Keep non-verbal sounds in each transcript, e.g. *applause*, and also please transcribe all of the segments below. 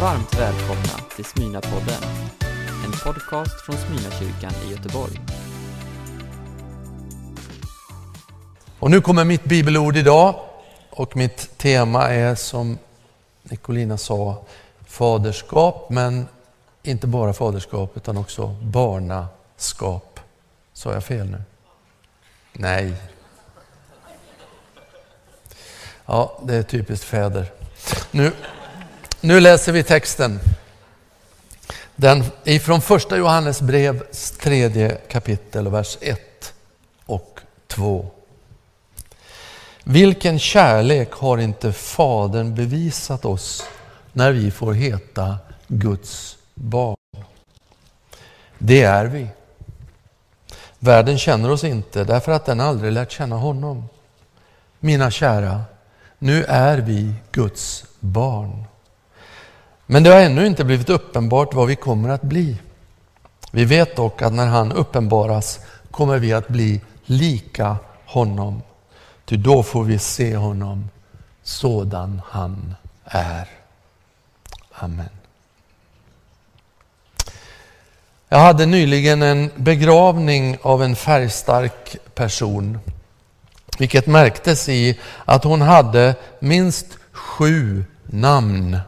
Varmt välkomna till Smyna-podden, en podcast från Smyna-kyrkan i Göteborg. Och nu kommer mitt bibelord idag och mitt tema är som Nicolina sa faderskap, men inte bara faderskap utan också barnaskap. Sa jag fel nu? Nej. Ja, det är typiskt fäder. Nu, nu läser vi texten. Den ifrån första Johannes brev, tredje kapitel, vers 1 och 2. Vilken kärlek har inte Fadern bevisat oss när vi får heta Guds barn? Det är vi. Världen känner oss inte därför att den aldrig lärt känna honom. Mina kära, nu är vi Guds barn. Men det har ännu inte blivit uppenbart vad vi kommer att bli. Vi vet dock att när han uppenbaras kommer vi att bli lika honom. Ty då får vi se honom sådan han är. Amen. Jag hade nyligen en begravning av en färgstark person, vilket märktes i att hon hade minst sju namn.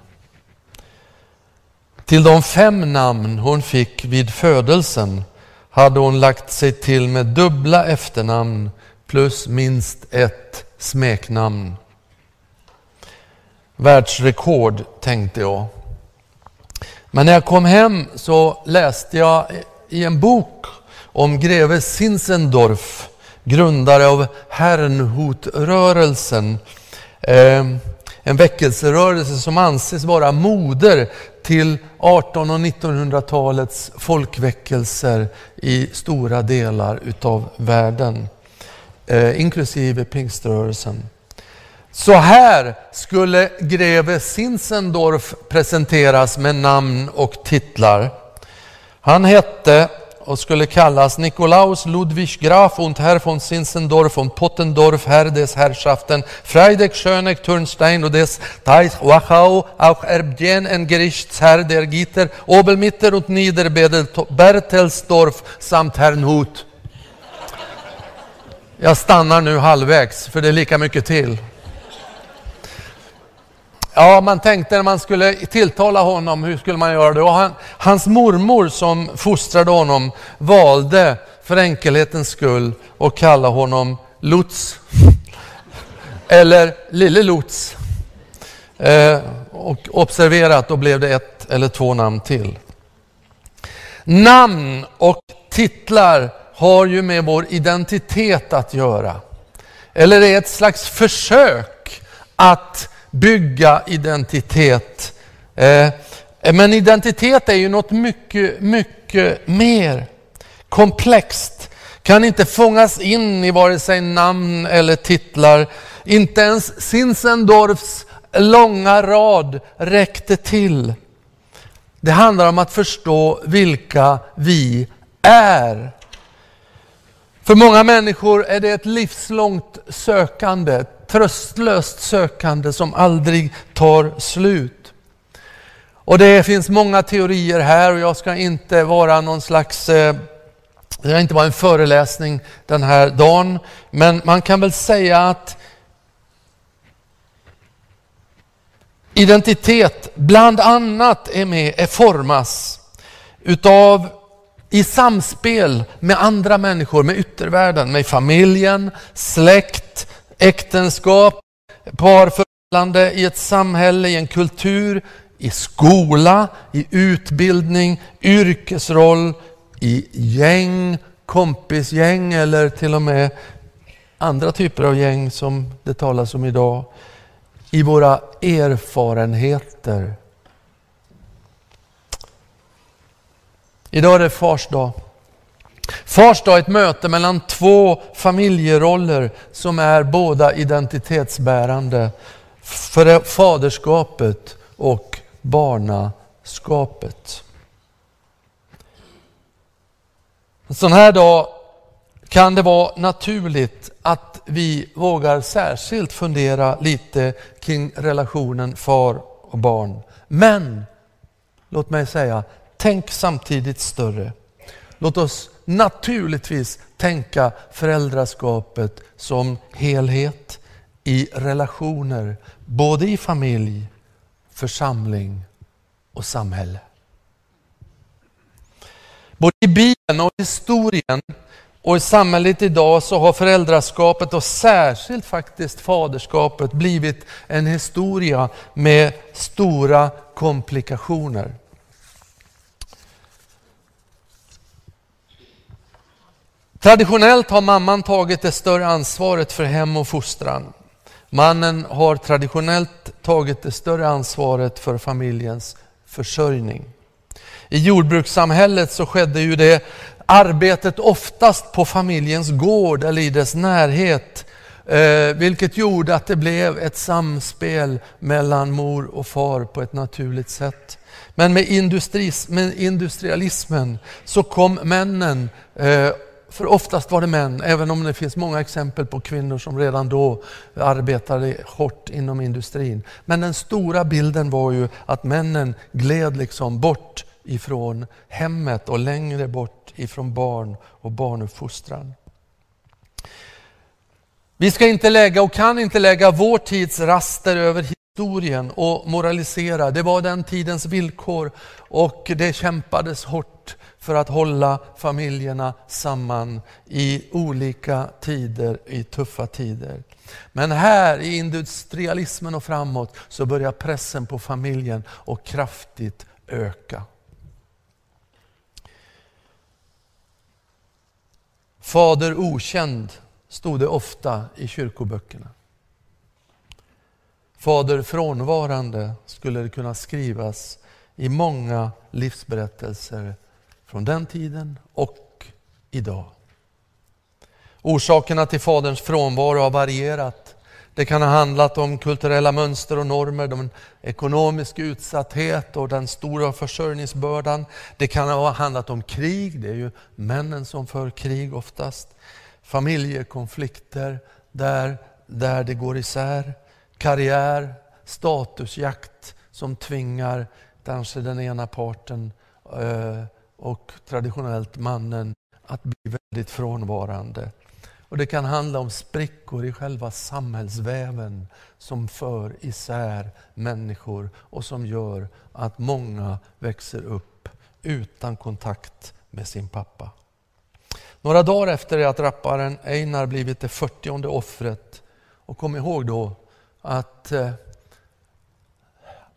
Till de fem namn hon fick vid födelsen hade hon lagt sig till med dubbla efternamn plus minst ett smeknamn. Världsrekord, tänkte jag. Men när jag kom hem så läste jag i en bok om greve Zinzendorf, grundare av Herrnhutrörelsen, eh, en väckelserörelse som anses vara moder till 1800 och 1900-talets folkväckelser i stora delar utav världen eh, inklusive pingströrelsen. Så här skulle greve Zinzendorf presenteras med namn och titlar. Han hette och skulle kallas Nikolaus Ludwig Graf und Herr von Zinzendorf und Pottendorf, Herr des Herrschaften, Freudig Schöneck Turnstein und des Teich Wachau, auch Erbdien en Gerichtsherr der Gitter, Obelmitter und Niederbertelsdorf samt Herrnhut. Jag stannar nu halvvägs, för det är lika mycket till. Ja, man tänkte när man skulle tilltala honom, hur skulle man göra det? Och han, hans mormor som fostrade honom valde för enkelhetens skull att kalla honom Lutz. *laughs* Eller Lille Lutz. Eh, och observera att då blev det ett eller två namn till. Namn och titlar har ju med vår identitet att göra. Eller är ett slags försök att bygga identitet. Eh, men identitet är ju något mycket, mycket mer komplext. Kan inte fångas in i vare sig namn eller titlar. Inte ens Sinsendorfs långa rad räckte till. Det handlar om att förstå vilka vi är. För många människor är det ett livslångt sökande, tröstlöst sökande som aldrig tar slut. Och det finns många teorier här och jag ska inte vara någon slags, eh, det ska inte vara en föreläsning den här dagen, men man kan väl säga att identitet bland annat är med, är formas utav i samspel med andra människor, med yttervärlden, med familjen, släkt, äktenskap, parförhållande, i ett samhälle, i en kultur, i skola, i utbildning, yrkesroll, i gäng, kompisgäng eller till och med andra typer av gäng som det talas om idag. I våra erfarenheter Idag är det Fars dag. Fars dag är ett möte mellan två familjeroller som är båda identitetsbärande. För faderskapet och barnaskapet. En sån här dag kan det vara naturligt att vi vågar särskilt fundera lite kring relationen far och barn. Men låt mig säga, tänk samtidigt större. Låt oss naturligtvis tänka föräldraskapet som helhet i relationer, både i familj, församling och samhälle. Både i Bibeln och i historien och i samhället idag så har föräldraskapet och särskilt faktiskt faderskapet blivit en historia med stora komplikationer. Traditionellt har mamman tagit det större ansvaret för hem och fostran. Mannen har traditionellt tagit det större ansvaret för familjens försörjning. I jordbrukssamhället så skedde ju det arbetet oftast på familjens gård eller i dess närhet. Eh, vilket gjorde att det blev ett samspel mellan mor och far på ett naturligt sätt. Men med, industris, med industrialismen så kom männen eh, för oftast var det män, även om det finns många exempel på kvinnor som redan då arbetade hårt inom industrin. Men den stora bilden var ju att männen gled liksom bort ifrån hemmet och längre bort ifrån barn och barnuppfostran. Vi ska inte lägga och kan inte lägga vår tids raster över historien och moralisera. Det var den tidens villkor och det kämpades hårt för att hålla familjerna samman i olika tider, i tuffa tider. Men här i industrialismen och framåt så börjar pressen på familjen att kraftigt öka. Fader okänd stod det ofta i kyrkoböckerna. Fader frånvarande skulle det kunna skrivas i många livsberättelser från den tiden och idag. Orsakerna till faderns frånvaro har varierat. Det kan ha handlat om kulturella mönster och normer, den ekonomisk utsatthet och den stora försörjningsbördan. Det kan ha handlat om krig, det är ju männen som för krig oftast. Familjekonflikter där, där det går isär. Karriär, statusjakt som tvingar kanske den ena parten eh, och traditionellt mannen att bli väldigt frånvarande. Och Det kan handla om sprickor i själva samhällsväven som för isär människor och som gör att många växer upp utan kontakt med sin pappa. Några dagar efter att rapparen Einar blivit det 40 offret och kom ihåg då att eh,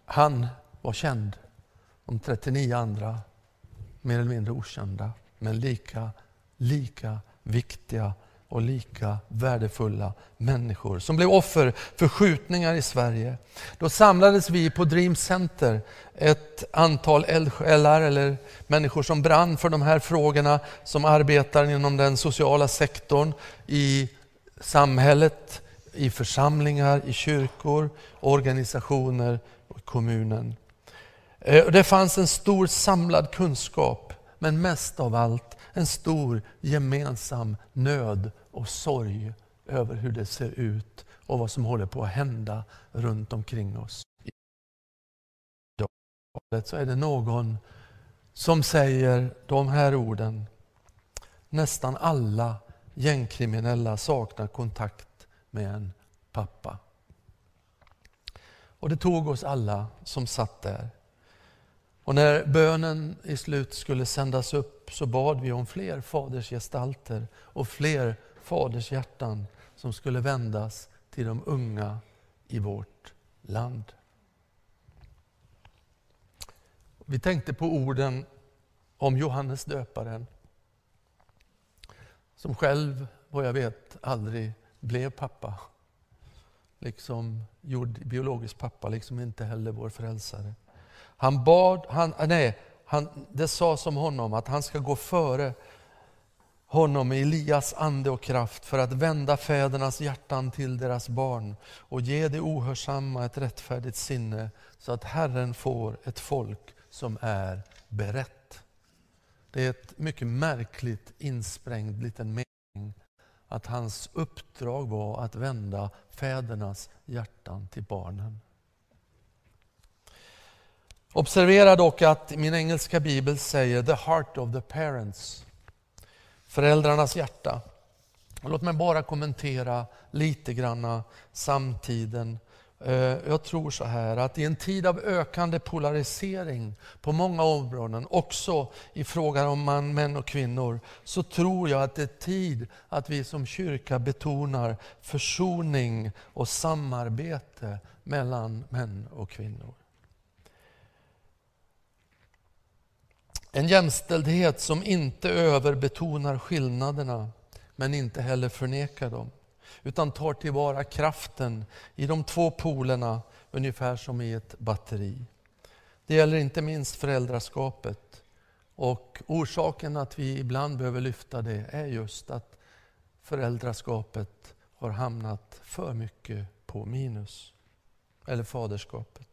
han var känd de 39 andra mer eller mindre okända men lika, lika viktiga och lika värdefulla människor som blev offer för skjutningar i Sverige. Då samlades vi på Dream Center, ett antal eldsjälar eller människor som brann för de här frågorna, som arbetar inom den sociala sektorn, i samhället, i församlingar, i kyrkor, organisationer och kommunen. Eh, det fanns en stor samlad kunskap, men mest av allt en stor gemensam nöd och sorg över hur det ser ut och vad som håller på att hända runt omkring oss. I så är det någon som säger de här orden. Nästan alla gängkriminella saknar kontakt med en pappa. Och det tog oss alla som satt där. Och när bönen i slut skulle sändas upp så bad vi om fler fadersgestalter och fler faders hjärtan som skulle vändas till de unga i vårt land. Vi tänkte på orden om Johannes döparen som själv, vad jag vet, aldrig blev pappa. Liksom gjord biologisk pappa, liksom inte heller vår frälsare. Han bad, han, ah, nej, han, det sa om honom att han ska gå före honom med Elias ande och kraft för att vända fädernas hjärtan till deras barn och ge det ohörsamma ett rättfärdigt sinne så att Herren får ett folk som är berett. Det är ett mycket märkligt insprängd liten mening att hans uppdrag var att vända fädernas hjärtan till barnen. Observera dock att min engelska bibel säger the heart of the parents. Föräldrarnas hjärta. Låt mig bara kommentera lite granna samtiden eh, jag tror så här att i en tid av ökande polarisering på många områden, också i frågan om man, män och kvinnor, så tror jag att det är tid att vi som kyrka betonar försoning och samarbete mellan män och kvinnor. En jämställdhet som inte överbetonar skillnaderna, men inte heller förnekar dem utan tar tillvara kraften i de två polerna ungefär som i ett batteri. Det gäller inte minst föräldraskapet. Och orsaken att vi ibland behöver lyfta det är just att föräldraskapet har hamnat för mycket på minus. Eller faderskapet.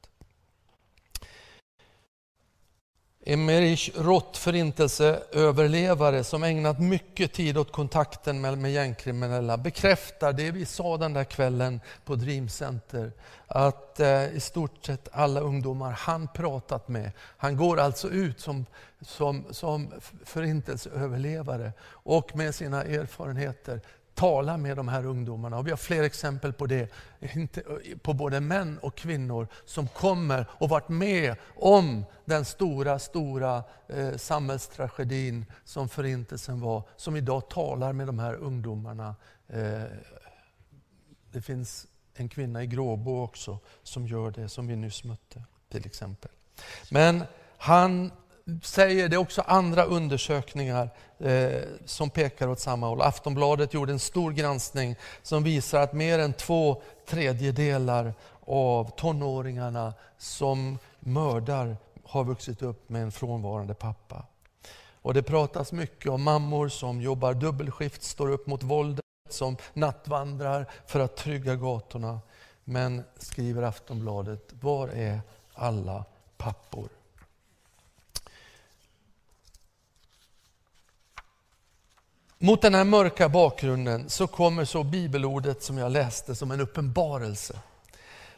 Emerich Roth, förintelseöverlevare som ägnat mycket tid åt kontakten med, med gängkriminella, bekräftar det vi sa den där kvällen på Dream Center. Att eh, i stort sett alla ungdomar han pratat med, han går alltså ut som, som, som förintelseöverlevare och med sina erfarenheter tala med de här ungdomarna. Och vi har fler exempel på det, på både män och kvinnor som kommer och varit med om den stora, stora eh, samhällstragedin som Förintelsen var, som idag talar med de här ungdomarna. Eh, det finns en kvinna i Gråbo också som gör det, som vi nyss mötte till exempel. Men han säger det också andra undersökningar eh, som pekar åt samma håll. Aftonbladet gjorde en stor granskning som visar att mer än två tredjedelar av tonåringarna som mördar har vuxit upp med en frånvarande pappa. Och Det pratas mycket om mammor som jobbar dubbelskift, står upp mot våldet, som nattvandrar för att trygga gatorna. Men, skriver Aftonbladet, var är alla pappor? Mot den här mörka bakgrunden så kommer så bibelordet som jag läste som en uppenbarelse.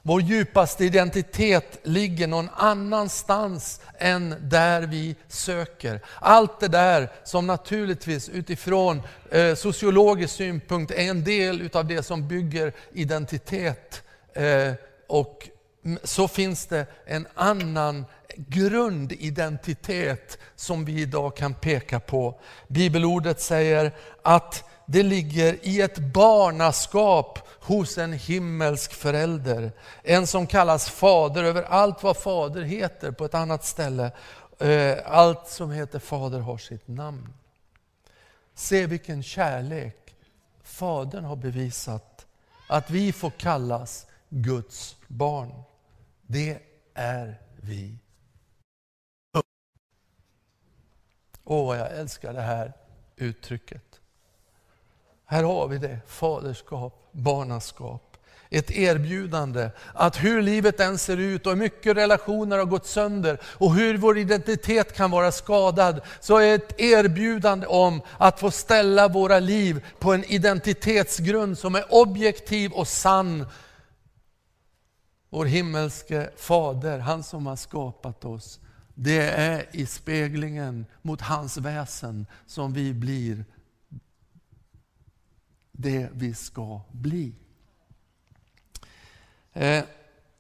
Vår djupaste identitet ligger någon annanstans än där vi söker. Allt det där som naturligtvis utifrån eh, sociologisk synpunkt är en del utav det som bygger identitet. Eh, och så finns det en annan grundidentitet som vi idag kan peka på. Bibelordet säger att det ligger i ett barnaskap hos en himmelsk förälder. En som kallas fader över allt vad fader heter på ett annat ställe. Eh, allt som heter fader har sitt namn. Se vilken kärlek Fadern har bevisat. Att vi får kallas Guds barn. Det är vi. Åh, jag älskar det här uttrycket. Här har vi det, faderskap, barnaskap. Ett erbjudande att hur livet än ser ut och hur mycket relationer har gått sönder och hur vår identitet kan vara skadad, så är ett erbjudande om att få ställa våra liv på en identitetsgrund som är objektiv och sann. Vår himmelske Fader, han som har skapat oss, det är i speglingen mot hans väsen som vi blir det vi ska bli. Eh,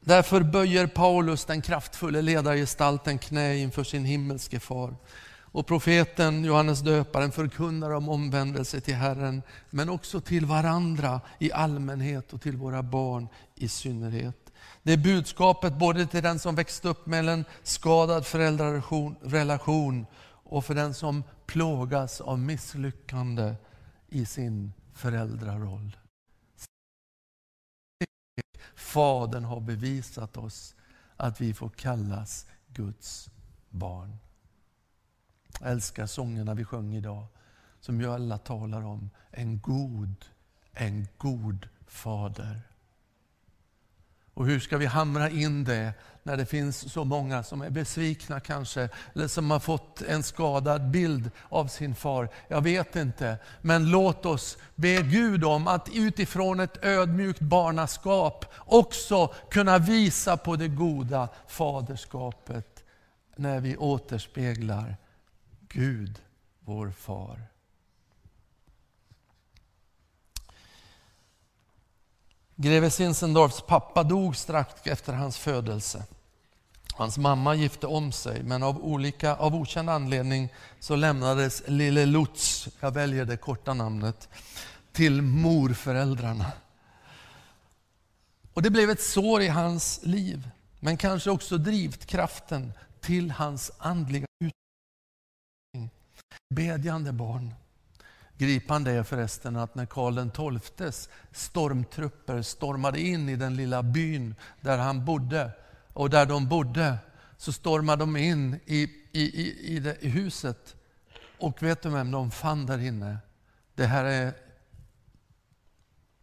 därför böjer Paulus, den kraftfulla ledargestalten, knä inför sin himmelske far. Och profeten Johannes döparen förkunnar om omvändelse till Herren, men också till varandra i allmänhet och till våra barn i synnerhet. Det är budskapet både till den som växt upp med en skadad föräldrarelation och för den som plågas av misslyckande i sin föräldraroll. Fadern har bevisat oss att vi får kallas Guds barn. Jag älskar sångerna vi sjöng idag, som ju alla talar om en god, en god fader. Och hur ska vi hamra in det när det finns så många som är besvikna kanske, eller som har fått en skadad bild av sin far? Jag vet inte. Men låt oss be Gud om att utifrån ett ödmjukt barnaskap också kunna visa på det goda faderskapet när vi återspeglar Gud, vår far. Greve Zinzendorfs pappa dog strax efter hans födelse. Hans mamma gifte om sig, men av, olika, av okänd anledning så lämnades lille Lutz, jag väljer det korta namnet, till morföräldrarna. Och det blev ett sår i hans liv, men kanske också drivkraften till hans andliga utveckling. Bedjande barn. Gripande är förresten att när Karl XIIs stormtrupper stormade in i den lilla byn där han bodde och där de bodde, så stormade de in i, i, i, i, det, i huset. Och vet du vem de fann där inne? Det här är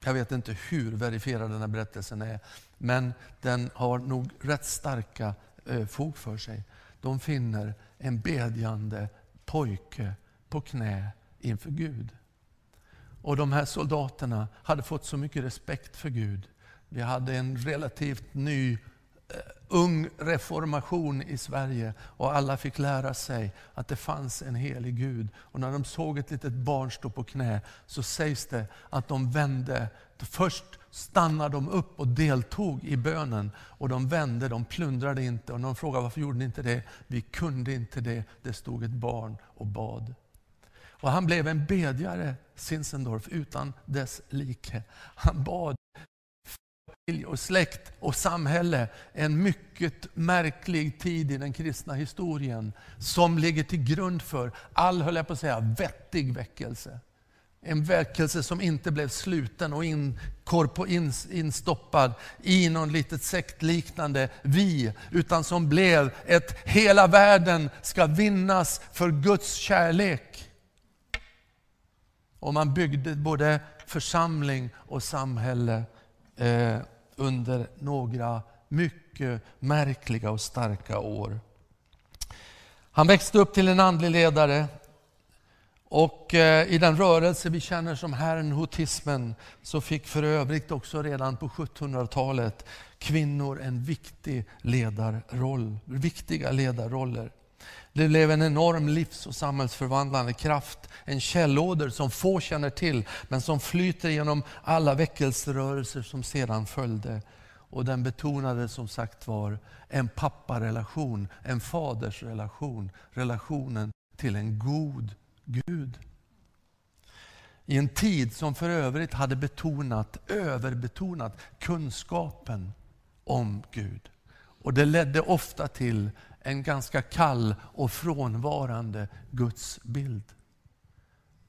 jag vet inte hur verifierad den här berättelsen är, men den har nog rätt starka eh, fog för sig. De finner en bedjande pojke på knä inför Gud. Och de här soldaterna hade fått så mycket respekt för Gud. Vi hade en relativt ny eh, ung reformation i Sverige och alla fick lära sig att det fanns en helig Gud. Och när de såg ett litet barn stå på knä så sägs det att de vände. Först stannade de upp och deltog i bönen och de vände, de plundrade inte. Och de frågade varför gjorde ni inte det? Vi kunde inte det. Det stod ett barn och bad. Och han blev en bedjare, Zinzendorf, utan dess like. Han bad familj och släkt och samhälle en mycket märklig tid i den kristna historien som ligger till grund för all, höll jag på att säga, vettig väckelse. En väckelse som inte blev sluten och in, korpo, in, instoppad i någon litet sektliknande vi, utan som blev ett hela världen ska vinnas för Guds kärlek. Och man byggde både församling och samhälle eh, under några mycket märkliga och starka år. Han växte upp till en andlig ledare och eh, i den rörelse vi känner som herrnhutismen så fick för övrigt också redan på 1700-talet kvinnor en viktig ledarroll, viktiga ledarroller. Det blev en enorm livs och samhällsförvandlande kraft, en källåder som få känner till, men som flyter genom alla väckelserörelser som sedan följde. Och den betonade som sagt var en papparelation, en fadersrelation, relationen till en god Gud. I en tid som för övrigt hade betonat, överbetonat kunskapen om Gud. Och Det ledde ofta till en ganska kall och frånvarande gudsbild.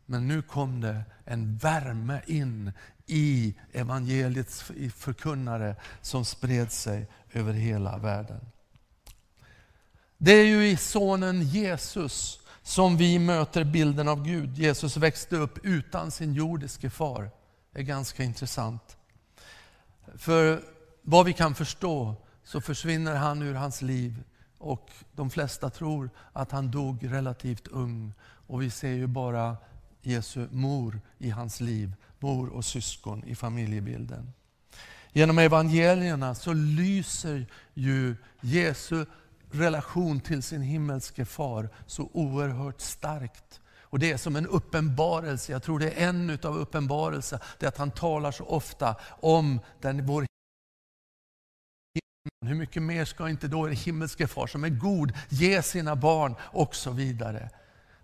Men nu kom det en värme in i evangeliets förkunnare som spred sig över hela världen. Det är ju i sonen Jesus som vi möter bilden av Gud. Jesus växte upp utan sin jordiske far. Det är ganska intressant. För vad vi kan förstå så försvinner han ur hans liv och de flesta tror att han dog relativt ung. Och vi ser ju bara Jesu mor i hans liv, mor och syskon i familjebilden. Genom evangelierna så lyser ju Jesu relation till sin himmelske far så oerhört starkt. Och Det är som en uppenbarelse, jag tror det är en av uppenbarelserna, det är att han talar så ofta om den, vår hur mycket mer ska inte då den himmelske far som är god ge sina barn och så vidare.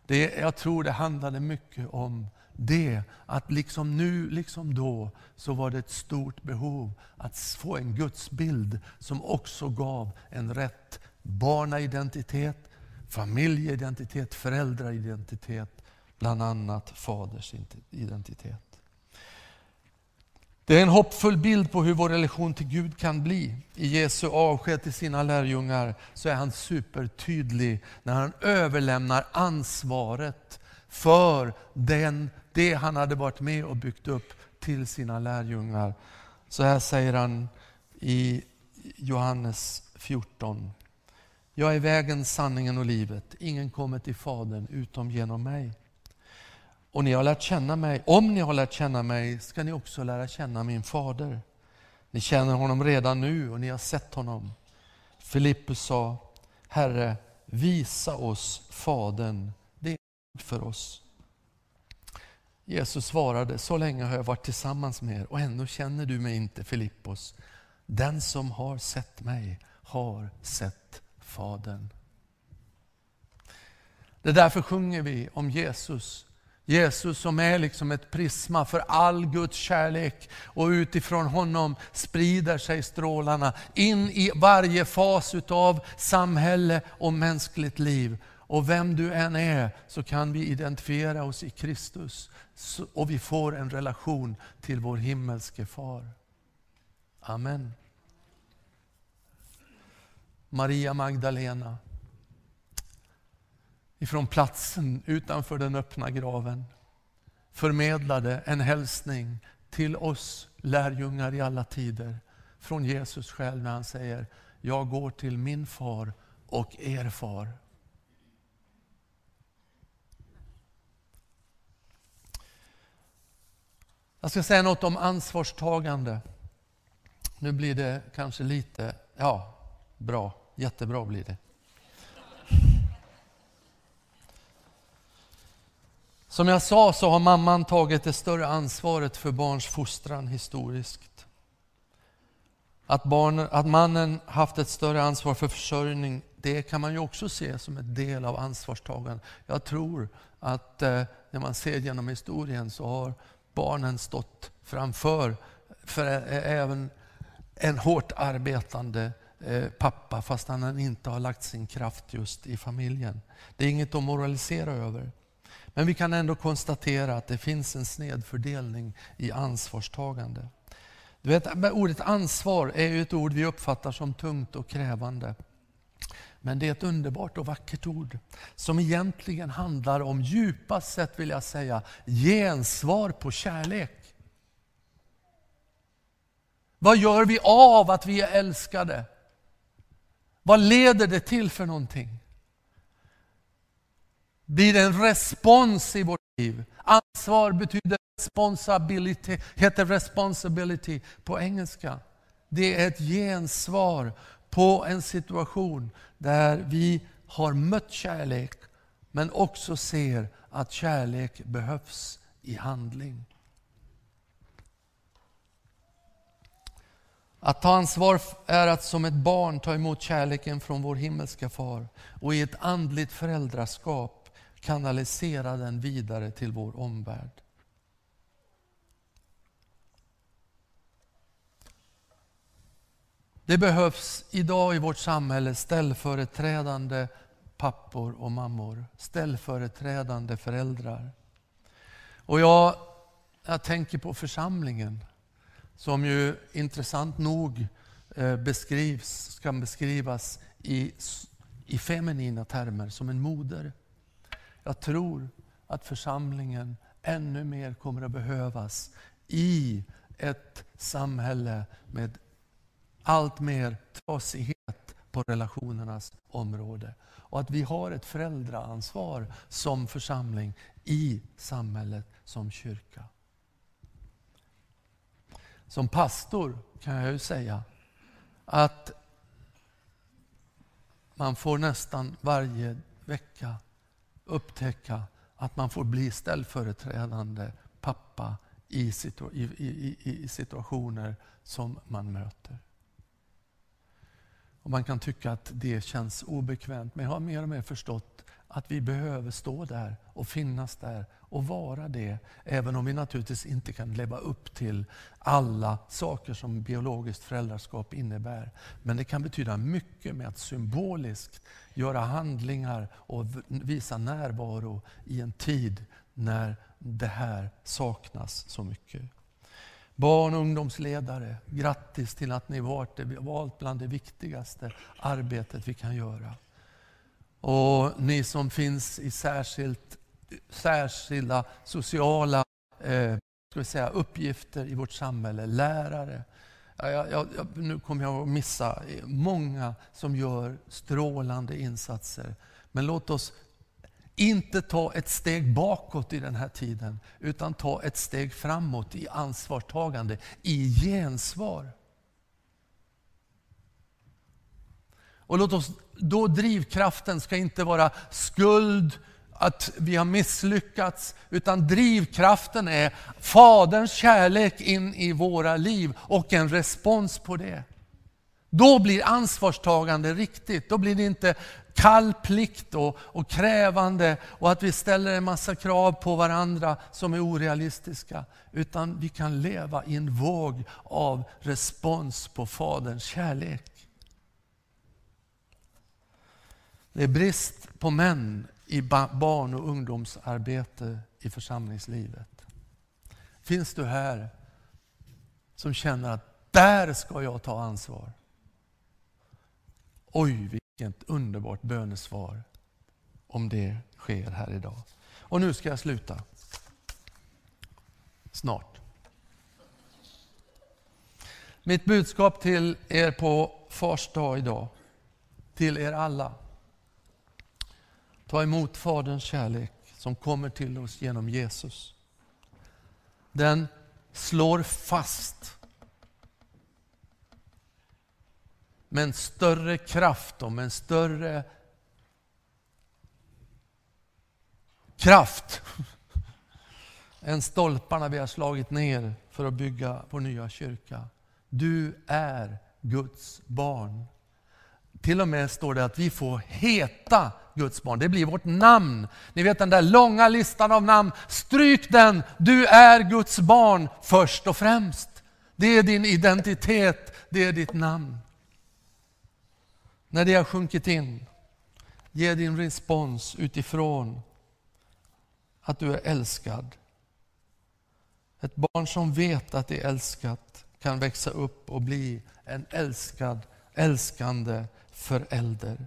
Det, jag tror det handlade mycket om det, att liksom nu, liksom då, så var det ett stort behov att få en gudsbild som också gav en rätt barnaidentitet, familjeidentitet, föräldraidentitet, bland annat faders identitet. Det är en hoppfull bild på hur vår relation till Gud kan bli. I Jesu avsked till sina lärjungar så är han supertydlig när han överlämnar ansvaret för den, det han hade varit med och byggt upp till sina lärjungar. Så här säger han i Johannes 14. Jag är vägen, sanningen och livet. Ingen kommer till Fadern utom genom mig. Och ni har lärt känna mig. Om ni har lärt känna mig ska ni också lära känna min fader. Ni känner honom redan nu och ni har sett honom. Filippus sa, Herre, visa oss Fadern. Det är för oss. Jesus svarade, så länge har jag varit tillsammans med er och ändå känner du mig inte, Filippos. Den som har sett mig har sett Fadern. Det är därför sjunger vi om Jesus. Jesus som är liksom ett prisma för all Guds kärlek och utifrån honom sprider sig strålarna in i varje fas utav samhälle och mänskligt liv. Och vem du än är så kan vi identifiera oss i Kristus och vi får en relation till vår himmelske far. Amen. Maria Magdalena ifrån platsen utanför den öppna graven förmedlade en hälsning till oss lärjungar i alla tider från Jesus själv när han säger Jag går till min far och er far. Jag ska säga något om ansvarstagande. Nu blir det kanske lite, ja, bra, jättebra blir det. Som jag sa så har mamman tagit det större ansvaret för barns fostran historiskt. Att, barn, att mannen haft ett större ansvar för försörjning, det kan man ju också se som en del av ansvarstagandet. Jag tror att eh, när man ser genom historien så har barnen stått framför för eh, även en hårt arbetande eh, pappa fast han inte har lagt sin kraft just i familjen. Det är inget att moralisera över. Men vi kan ändå konstatera att det finns en snedfördelning i ansvarstagande. Du vet, ordet ansvar är ju ett ord vi uppfattar som tungt och krävande. Men det är ett underbart och vackert ord som egentligen handlar om, djupast sett vill jag säga, gensvar på kärlek. Vad gör vi av att vi är älskade? Vad leder det till för någonting? Blir det en respons i vårt liv? Ansvar betyder responsibility, heter responsibility på engelska. Det är ett gensvar på en situation där vi har mött kärlek men också ser att kärlek behövs i handling. Att ta ansvar är att som ett barn ta emot kärleken från vår himmelska far och i ett andligt föräldraskap kanalisera den vidare till vår omvärld. Det behövs idag i vårt samhälle ställföreträdande pappor och mammor, ställföreträdande föräldrar. Och jag, jag tänker på församlingen som ju intressant nog eh, beskrivs, kan beskrivas i, i feminina termer, som en moder. Jag tror att församlingen ännu mer kommer att behövas i ett samhälle med allt mer trasighet på relationernas område. Och att vi har ett föräldraansvar som församling i samhället som kyrka. Som pastor kan jag ju säga att man får nästan varje vecka upptäcka att man får bli ställföreträdande pappa i, situ i, i, i situationer som man möter. Och Man kan tycka att det känns obekvämt, men jag har mer och mer förstått att vi behöver stå där och finnas där och vara det. Även om vi naturligtvis inte kan leva upp till alla saker som biologiskt föräldraskap innebär. Men det kan betyda mycket med att symboliskt göra handlingar och visa närvaro i en tid när det här saknas så mycket. Barn och ungdomsledare, grattis till att ni valt bland det viktigaste arbetet vi kan göra. Och ni som finns i särskilt, särskilda sociala eh, ska vi säga, uppgifter i vårt samhälle, lärare. Jag, jag, nu kommer jag att missa eh, många som gör strålande insatser. Men låt oss inte ta ett steg bakåt i den här tiden, utan ta ett steg framåt i ansvarstagande, i gensvar. Och låt oss, då drivkraften ska inte vara skuld, att vi har misslyckats, utan drivkraften är Faderns kärlek in i våra liv och en respons på det. Då blir ansvarstagande riktigt. Då blir det inte kall plikt och, och, krävande och att vi ställer en massa krav på varandra som är orealistiska. Utan vi kan leva i en våg av respons på Faderns kärlek. Det är brist på män i barn och ungdomsarbete i församlingslivet. Finns du här som känner att där ska jag ta ansvar? Oj, vilket underbart bönesvar om det sker här idag. Och nu ska jag sluta. Snart. Mitt budskap till er på Fars dag idag, till er alla. Ta emot Faderns kärlek som kommer till oss genom Jesus. Den slår fast med en större kraft och med en större kraft *laughs* än stolparna vi har slagit ner för att bygga vår nya kyrka. Du är Guds barn. Till och med står det att vi får heta Guds barn. Det blir vårt namn. Ni vet den där långa listan av namn. Stryk den! Du är Guds barn först och främst. Det är din identitet, det är ditt namn. När det har sjunkit in, ge din respons utifrån att du är älskad. Ett barn som vet att det är älskat kan växa upp och bli en älskad, älskande förälder.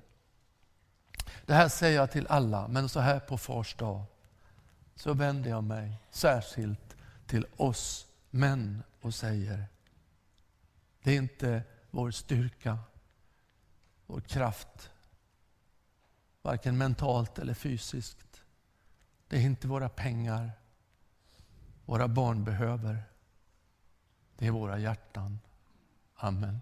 Det här säger jag till alla, men så här på Fars dag så vänder jag mig särskilt till oss män och säger, det är inte vår styrka, vår kraft, varken mentalt eller fysiskt. Det är inte våra pengar våra barn behöver. Det är våra hjärtan. Amen.